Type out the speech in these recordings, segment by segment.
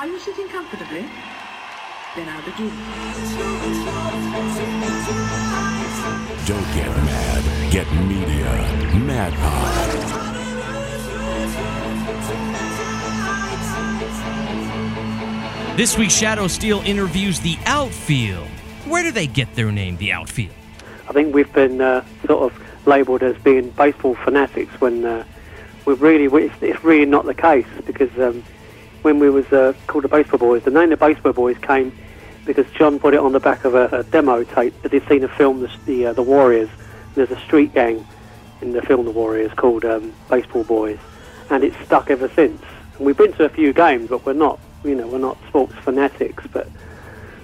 Are you sitting comfortably? Then I'll begin. Don't get mad. Get media. Mad Pod. This week, Shadow Steel interviews the outfield. Where do they get their name, the outfield? I think we've been uh, sort of labelled as being baseball fanatics when uh, we're really it's, it's really not the case because um, when we was uh, called the Baseball Boys, the name the Baseball Boys came because John put it on the back of a, a demo tape that he'd seen a film, the the, uh, the Warriors. There's a street gang in the film The Warriors called um, Baseball Boys, and it's stuck ever since. And we've been to a few games, but we're not you know, we're not sports fanatics, but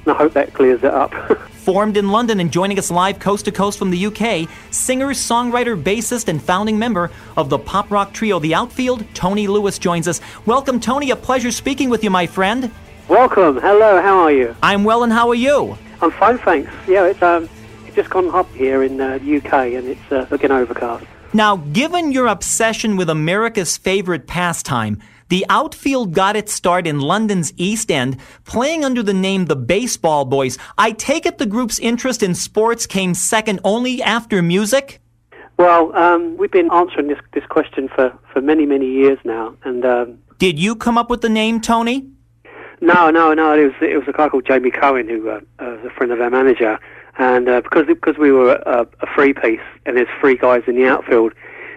I hope that clears it up. Formed in London and joining us live coast to coast from the UK, singer, songwriter, bassist, and founding member of the pop rock trio The Outfield, Tony Lewis joins us. Welcome, Tony. A pleasure speaking with you, my friend. Welcome. Hello. How are you? I'm well, and how are you? I'm fine, thanks. Yeah, it's um, it's just gone hot here in uh, the UK, and it's uh, looking overcast. Now, given your obsession with America's favorite pastime, the outfield got its start in London's East End, playing under the name the Baseball Boys. I take it the group's interest in sports came second only after music? Well, um, we've been answering this, this question for, for many, many years now. And um, Did you come up with the name, Tony? No, no, no. It was, it was a guy called Jamie Cohen, who uh, uh, was a friend of our manager. And uh, because, because we were a, a free piece and there's three guys in the outfield,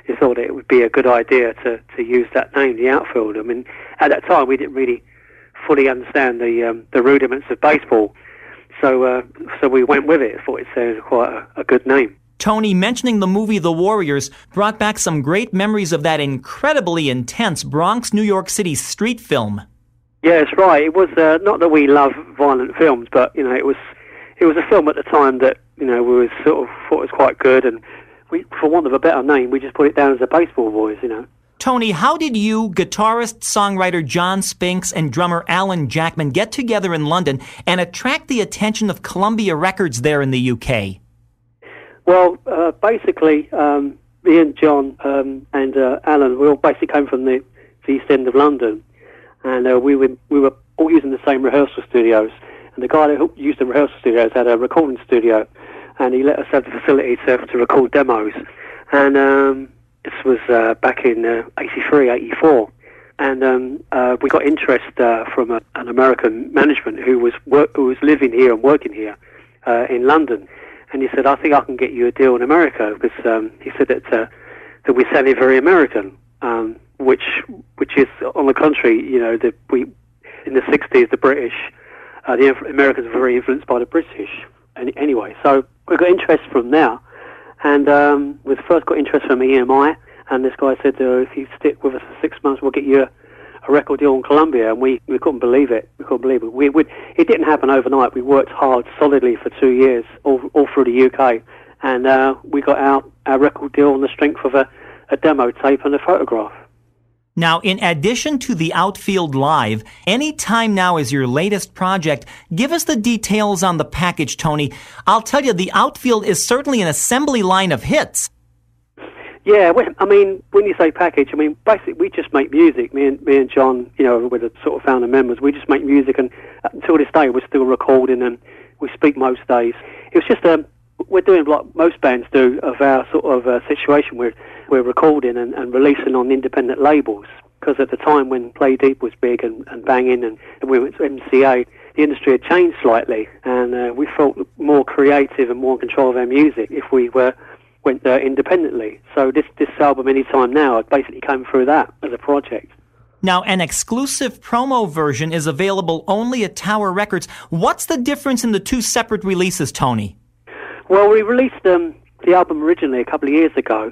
he thought it would be a good idea to, to use that name, the outfield. I mean, at that time we didn't really fully understand the um, the rudiments of baseball, so uh, so we went with it. Thought it sounded quite a, a good name. Tony, mentioning the movie The Warriors brought back some great memories of that incredibly intense Bronx, New York City street film. Yeah, that's right. It was uh, not that we love violent films, but you know, it was it was a film at the time that you know we was sort of thought was quite good and we, for want of a better name, we just put it down as the Baseball Boys, you know. Tony, how did you, guitarist, songwriter John Spinks, and drummer Alan Jackman get together in London and attract the attention of Columbia Records there in the UK? Well, uh, basically, um, me and John um, and uh, Alan, we all basically came from the, the East End of London, and uh, we were we were all using the same rehearsal studios. And the guy that used the rehearsal studios had a recording studio and he let us have the facility to, to record demos. And um, this was uh, back in uh, 83, 84. And um, uh, we got interest uh, from a, an American management who was who was living here and working here uh, in London. And he said, "I think I can get you a deal in America because um, he said that uh, that we sounded very American, um, which which is on the contrary, you know, that we in the 60s the British, the Americans were very influenced by the British. Any, anyway, so we got interest from there, and um, we first got interest from EMI, and this guy said, uh, if you stick with us for six months, we'll get you a, a record deal in Columbia, and we, we couldn't believe it. We couldn't believe it. We, we, it didn't happen overnight. We worked hard, solidly for two years, all, all through the UK, and uh, we got our, our record deal on the strength of a, a demo tape and a photograph. Now, in addition to the Outfield Live, Any Time Now is your latest project. Give us the details on the package, Tony. I'll tell you, the Outfield is certainly an assembly line of hits. Yeah, I mean, when you say package, I mean, basically, we just make music. Me and, me and John, you know, we're the sort of founding members, we just make music, and until this day, we're still recording and we speak most days. It was just, um, we're doing like most bands do of our sort of uh, situation. We're we're recording and, and releasing on independent labels because at the time when Play Deep was big and, and banging and, and we went to MCA, the industry had changed slightly and uh, we felt more creative and more in control of our music if we were went uh, independently. So this this album, Anytime Now, basically came through that as a project. Now, an exclusive promo version is available only at Tower Records. What's the difference in the two separate releases, Tony? Well, we released um, the album originally a couple of years ago,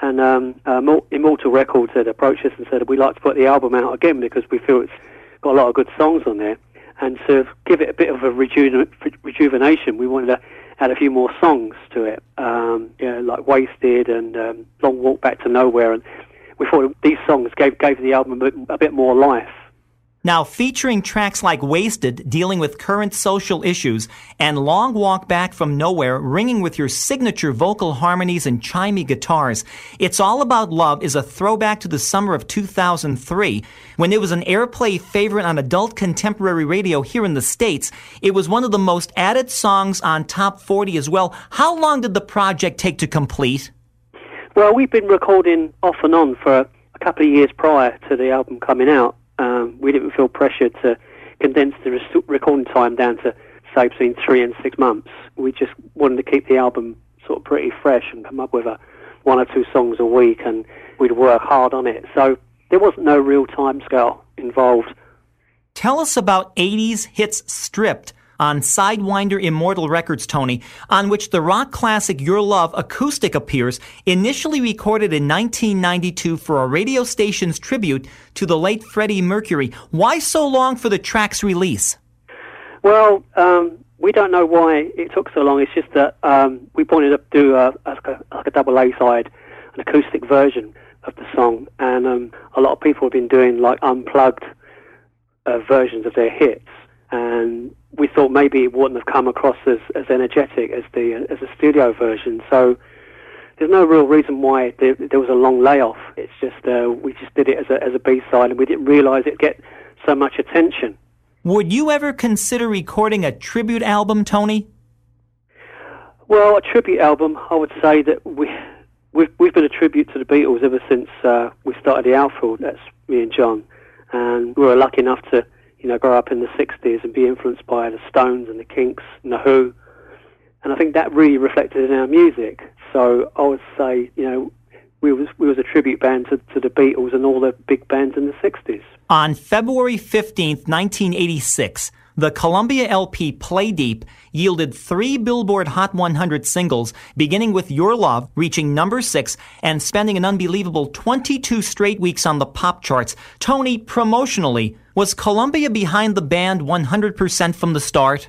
and um, uh, Immortal Records had approached us and said we'd like to put the album out again because we feel it's got a lot of good songs on there. And to give it a bit of a reju- rejuvenation, we wanted to add a few more songs to it, um, you know, like Wasted and um, Long Walk Back to Nowhere. And we thought these songs gave, gave the album a bit, a bit more life. Now, featuring tracks like Wasted, dealing with current social issues, and Long Walk Back from Nowhere, ringing with your signature vocal harmonies and chimey guitars, It's All About Love is a throwback to the summer of 2003, when it was an airplay favorite on adult contemporary radio here in the States. It was one of the most added songs on Top 40 as well. How long did the project take to complete? Well, we've been recording off and on for a couple of years prior to the album coming out um, we didn't feel pressure to condense the recording time down to say between three and six months. We just wanted to keep the album sort of pretty fresh and come up with a one or two songs a week, and we'd work hard on it. So there wasn't no real time scale involved. Tell us about 80s hits stripped on Sidewinder Immortal Records, Tony, on which the rock classic Your Love acoustic appears, initially recorded in 1992 for a radio station's tribute to the late Freddie Mercury. Why so long for the track's release? Well, um, we don't know why it took so long. It's just that um, we wanted to do a, like a, like a double A side, an acoustic version of the song, and um, a lot of people have been doing like unplugged uh, versions of their hits, and we thought maybe it wouldn't have come across as, as energetic as the as a studio version. So there's no real reason why there, there was a long layoff. It's just uh, we just did it as a as a B side, and we didn't realise it'd get so much attention. Would you ever consider recording a tribute album, Tony? Well, a tribute album, I would say that we we've we've been a tribute to the Beatles ever since uh, we started the Outfield. That's me and John, and we were lucky enough to you know, grow up in the 60s and be influenced by the Stones and the Kinks and the Who. And I think that really reflected in our music. So I would say, you know, we was we was a tribute band to, to the Beatles and all the big bands in the 60s. On February 15th, 1986, the Columbia LP Play Deep yielded three Billboard Hot 100 singles, beginning with Your Love, reaching number six, and spending an unbelievable 22 straight weeks on the pop charts. Tony, promotionally, was Columbia behind the band 100% from the start?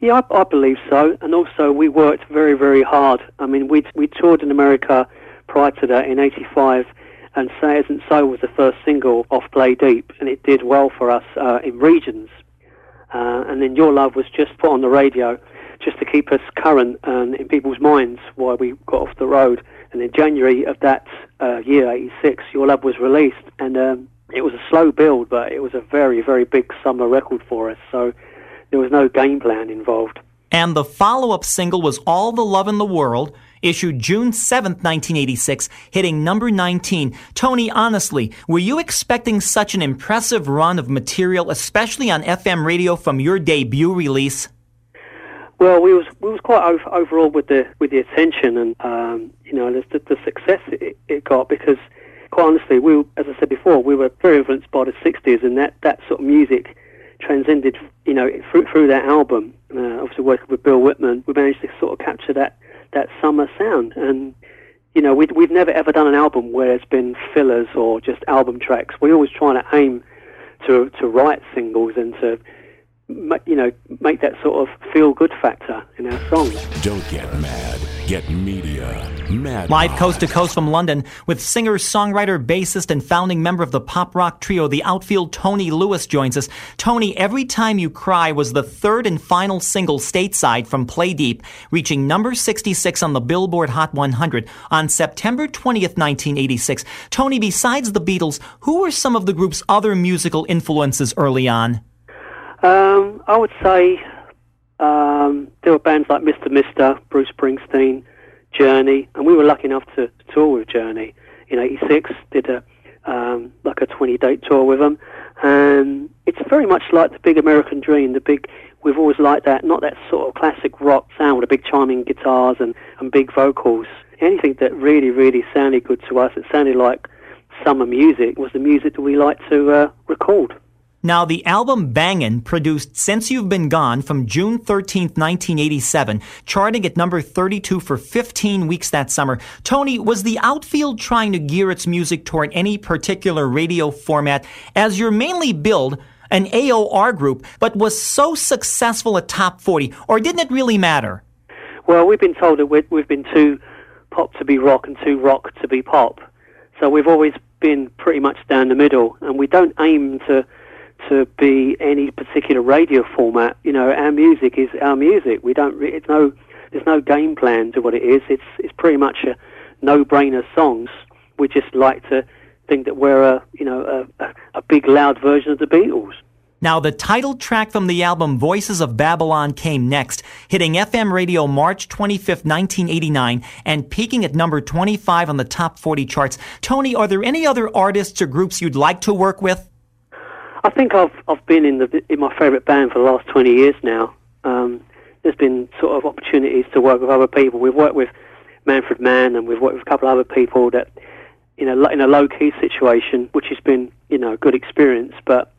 Yeah, I, I, believe so. And also, we worked very, very hard. I mean, we we toured in America prior to that in '85, and "Say Isn't So" was the first single off Play Deep, and it did well for us uh, in regions. Uh, and then Your Love was just put on the radio just to keep us current and in people's minds while we got off the road. And in January of that uh, year, 86, Your Love was released. And um, it was a slow build, but it was a very, very big summer record for us. So there was no game plan involved. And the follow up single was All the Love in the World, issued June 7, 1986, hitting number 19. Tony, honestly, were you expecting such an impressive run of material, especially on FM radio from your debut release? Well, we was we was quite over, overall with the with the attention and um, you know the, the success it, it, got because quite honestly, we as I said before, we were very influenced by the '60s and that that sort of music transcended you know through through that album. Uh, obviously, working with Bill Wittman, we managed to sort of capture that that summer sound. And you know, we've we've never ever done an album where it's been fillers or just album tracks. We always try to aim to to write singles and to you know make that sort of feel good factor in our songs. Don't get mad. Get media. Mad Live coast to coast from London with singer, songwriter, bassist, and founding member of the pop rock trio, The Outfield, Tony Lewis joins us. Tony, Every Time You Cry was the third and final single stateside from Play Deep, reaching number 66 on the Billboard Hot 100 on September 20th, 1986. Tony, besides the Beatles, who were some of the group's other musical influences early on? Um, I would say um, there were bands like Mr. Mister, Bruce Springsteen, Journey, and we were lucky enough to, to tour with Journey in '86. Did a um, like a 20 date tour with them, and it's very much like the big American dream. The big we've always liked that, not that sort of classic rock sound with the big chiming guitars and, and big vocals. Anything that really, really sounded good to us, it sounded like summer music, was the music that we liked to uh, record. Now, the album Bangin', produced Since You've Been Gone from June 13, 1987, charting at number 32 for 15 weeks that summer. Tony, was the outfield trying to gear its music toward any particular radio format as you're mainly billed an AOR group, but was so successful at top 40, or didn't it really matter? Well, we've been told that we've been too pop to be rock and too rock to be pop. So we've always been pretty much down the middle, and we don't aim to to be any particular radio format. You know, our music is our music. We don't. It's no. There's no game plan to what it is. It's it's pretty much a no-brainer songs. We just like to think that we're a you know a, a big loud version of the Beatles. Now, the title track from the album Voices of Babylon came next, hitting FM radio March 25th, 1989, and peaking at number 25 on the top 40 charts. Tony, are there any other artists or groups you'd like to work with? I think I've I've been in the in my favourite band for the last 20 years now. Um, there's been sort of opportunities to work with other people. We've worked with Manfred Mann, and we've worked with a couple of other people that, you know, in a low key situation, which has been you know a good experience, but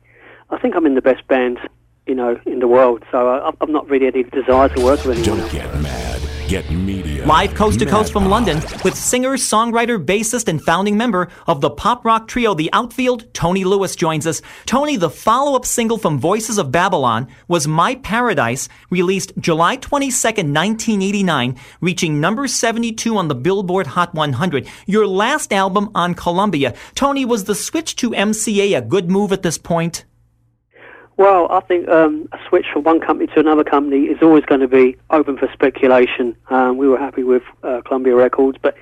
I think I'm in the best band, you know, in the world. So I, I'm not really any desire to work with anyone. Don't else. get mad. Get media. Live coast to coast from London with singer, songwriter, bassist, and founding member of the pop rock trio The Outfield, Tony Lewis joins us. Tony, the follow up single from Voices of Babylon was My Paradise, released July 22nd, 1989, reaching number 72 on the Billboard Hot 100. Your last album on Columbia. Tony, was the switch to MCA a good move at this point? Well, I think um, a switch from one company to another company is always going to be open for speculation. Um, we were happy with uh, Columbia Records, but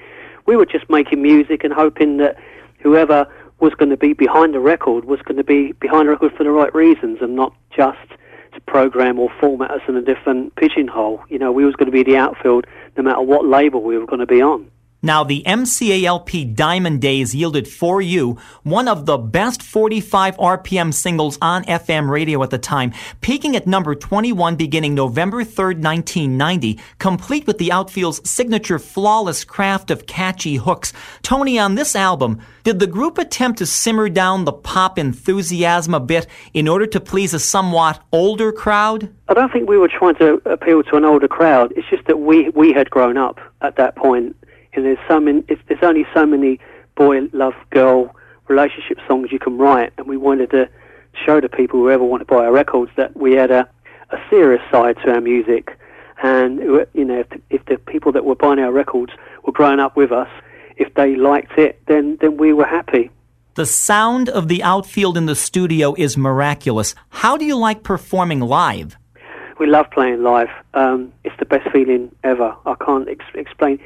we were just making music and hoping that whoever was going to be behind the record was going to be behind the record for the right reasons and not just to program or format us in a different pigeonhole. You know, we was going to be the outfield no matter what label we were going to be on. Now, the MCALP Diamond Days yielded For You one of the best 45 RPM singles on FM radio at the time, peaking at number 21 beginning November 3rd, 1990, complete with the outfield's signature flawless craft of catchy hooks. Tony, on this album, did the group attempt to simmer down the pop enthusiasm a bit in order to please a somewhat older crowd? I don't think we were trying to appeal to an older crowd. It's just that we we had grown up at that point, and there's so many. There's only so many boy love girl relationship songs you can write, and we wanted to show to people who ever want to buy our records that we had a a serious side to our music, and you know if the, if the people that were buying our records were growing up with us, if they liked it, then then we were happy. The sound of the outfield in the studio is miraculous. How do you like performing live? we love playing live. Um, it's the best feeling ever. I can't ex- explain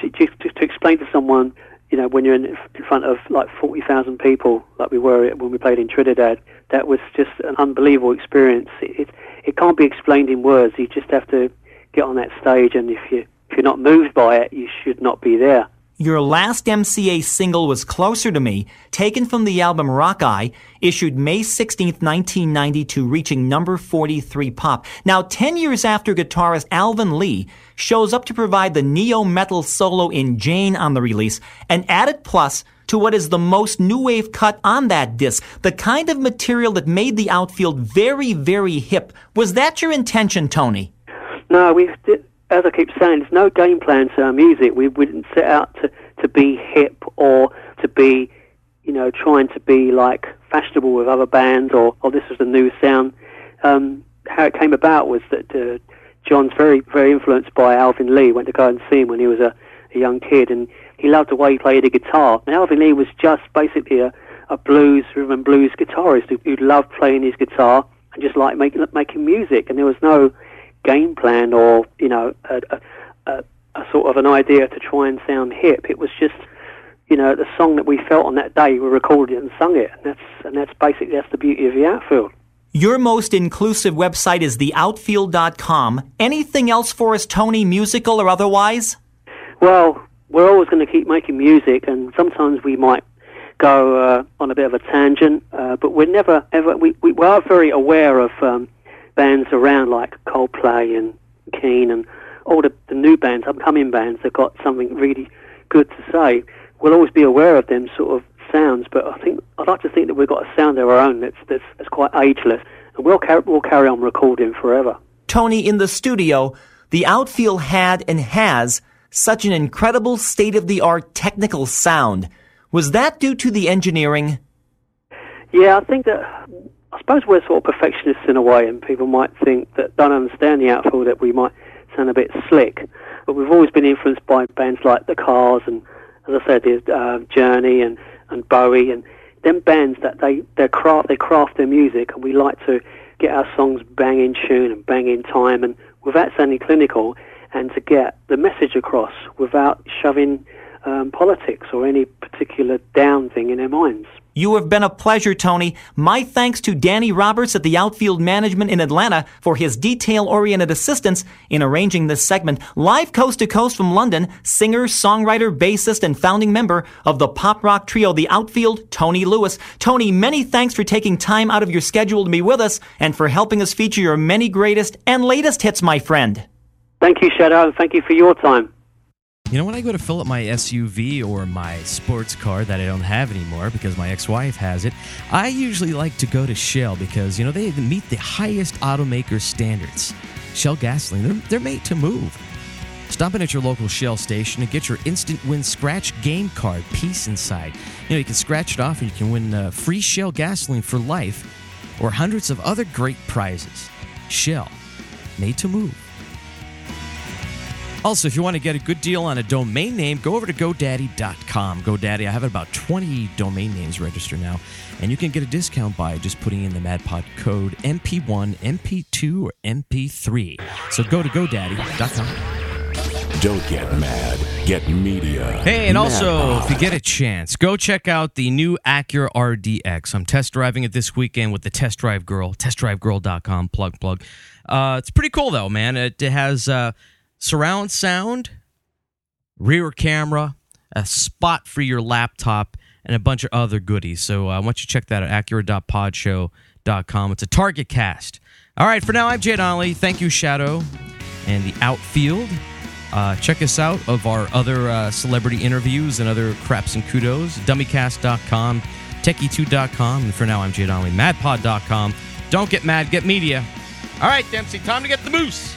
to, to, to explain to someone, you know, when you're in, in front of like forty thousand people, like we were when we played in Trinidad. That was just an unbelievable experience. It, it it can't be explained in words. You just have to get on that stage, and if you if you're not moved by it, you should not be there. Your last MCA single was Closer to Me, taken from the album Rockeye, issued May 16th, 1992, reaching number 43 pop. Now, Ten Years After guitarist Alvin Lee shows up to provide the neo metal solo in Jane on the release, an added plus to what is the most new wave cut on that disc, the kind of material that made the outfield very, very hip. Was that your intention, Tony? No, we as I keep saying, there's no game plan to our music. We, didn't set out to, to be hip or to be, you know, trying to be like fashionable with other bands or, or this is the new sound. Um, how it came about was that uh, John's very, very influenced by Alvin Lee. Went to go and see him when he was a, a young kid, and he loved the way he played the guitar. And Alvin Lee was just basically a, a blues, rhythm and blues guitarist who, who loved playing his guitar and just liked making making music. And there was no game plan or you know a, a, a, sort of an idea to try and sound hip. It was just you know the song that we felt on that day. We recorded it and sung it, and that's and that's basically that's the beauty of the outfield. Your most inclusive website is theoutfield.com. Anything else for us, Tony, musical or otherwise? Well, we're always going to keep making music, and sometimes we might go uh, on a bit of a tangent, uh, but we're never ever. We, we, we are very aware of um, bands around like Coldplay and Keane and all the, the new bands, upcoming bands that got something really good to say. We'll always be aware of them sort of sounds, but I think I'd like to think that we've got a sound of our own that's that's, that's quite ageless, and we'll carry, we'll carry on recording forever. Tony, in the studio, the outfield had and has such an incredible state of the art technical sound. Was that due to the engineering? Yeah, I think that suppose we're sort of perfectionists in a way, and people might think that don't understand the outfield that we might sound a bit slick. But we've always been influenced by bands like the Cars and, as I said, the uh, Journey and, and Bowie, and them bands that they they craft they craft their music, and we like to get our songs bang in tune and bang in time, and without sounding clinical, and to get the message across without shoving um, politics or any particular down thing in their minds. You have been a pleasure, Tony. My thanks to Danny Roberts at the Outfield Management in Atlanta for his detail oriented assistance in arranging this segment. Live coast to coast from London, singer, songwriter, bassist, and founding member of the pop rock trio The Outfield, Tony Lewis. Tony, many thanks for taking time out of your schedule to be with us and for helping us feature your many greatest and latest hits, my friend. Thank you, Shadow, thank you for your time. You know, when I go to fill up my SUV or my sports car that I don't have anymore because my ex wife has it, I usually like to go to Shell because, you know, they meet the highest automaker standards. Shell gasoline, they're, they're made to move. Stop in at your local Shell station and get your instant win scratch game card, Peace Inside. You know, you can scratch it off and you can win uh, free Shell gasoline for life or hundreds of other great prizes. Shell, made to move. Also, if you want to get a good deal on a domain name, go over to GoDaddy.com. GoDaddy, I have about 20 domain names registered now, and you can get a discount by just putting in the MadPod code MP1, MP2, or MP3. So go to GoDaddy.com. Don't get mad. Get media. Hey, and also, if you get a chance, go check out the new Acura RDX. I'm test driving it this weekend with the Test Drive Girl, testdrivegirl.com, plug, plug. Uh, it's pretty cool, though, man. It, it has uh, surround sound, rear camera, a spot for your laptop, and a bunch of other goodies. So uh, why don't you check that out, acura.podshow.com. It's a target cast. All right, for now, I'm Jay Donnelly. Thank you, Shadow, and the outfield. Uh, check us out of our other uh, celebrity interviews and other craps and kudos. Dummycast.com, techie2.com. And for now, I'm Jay Donnelly, madpod.com. Don't get mad, get media. All right, Dempsey, time to get the moose.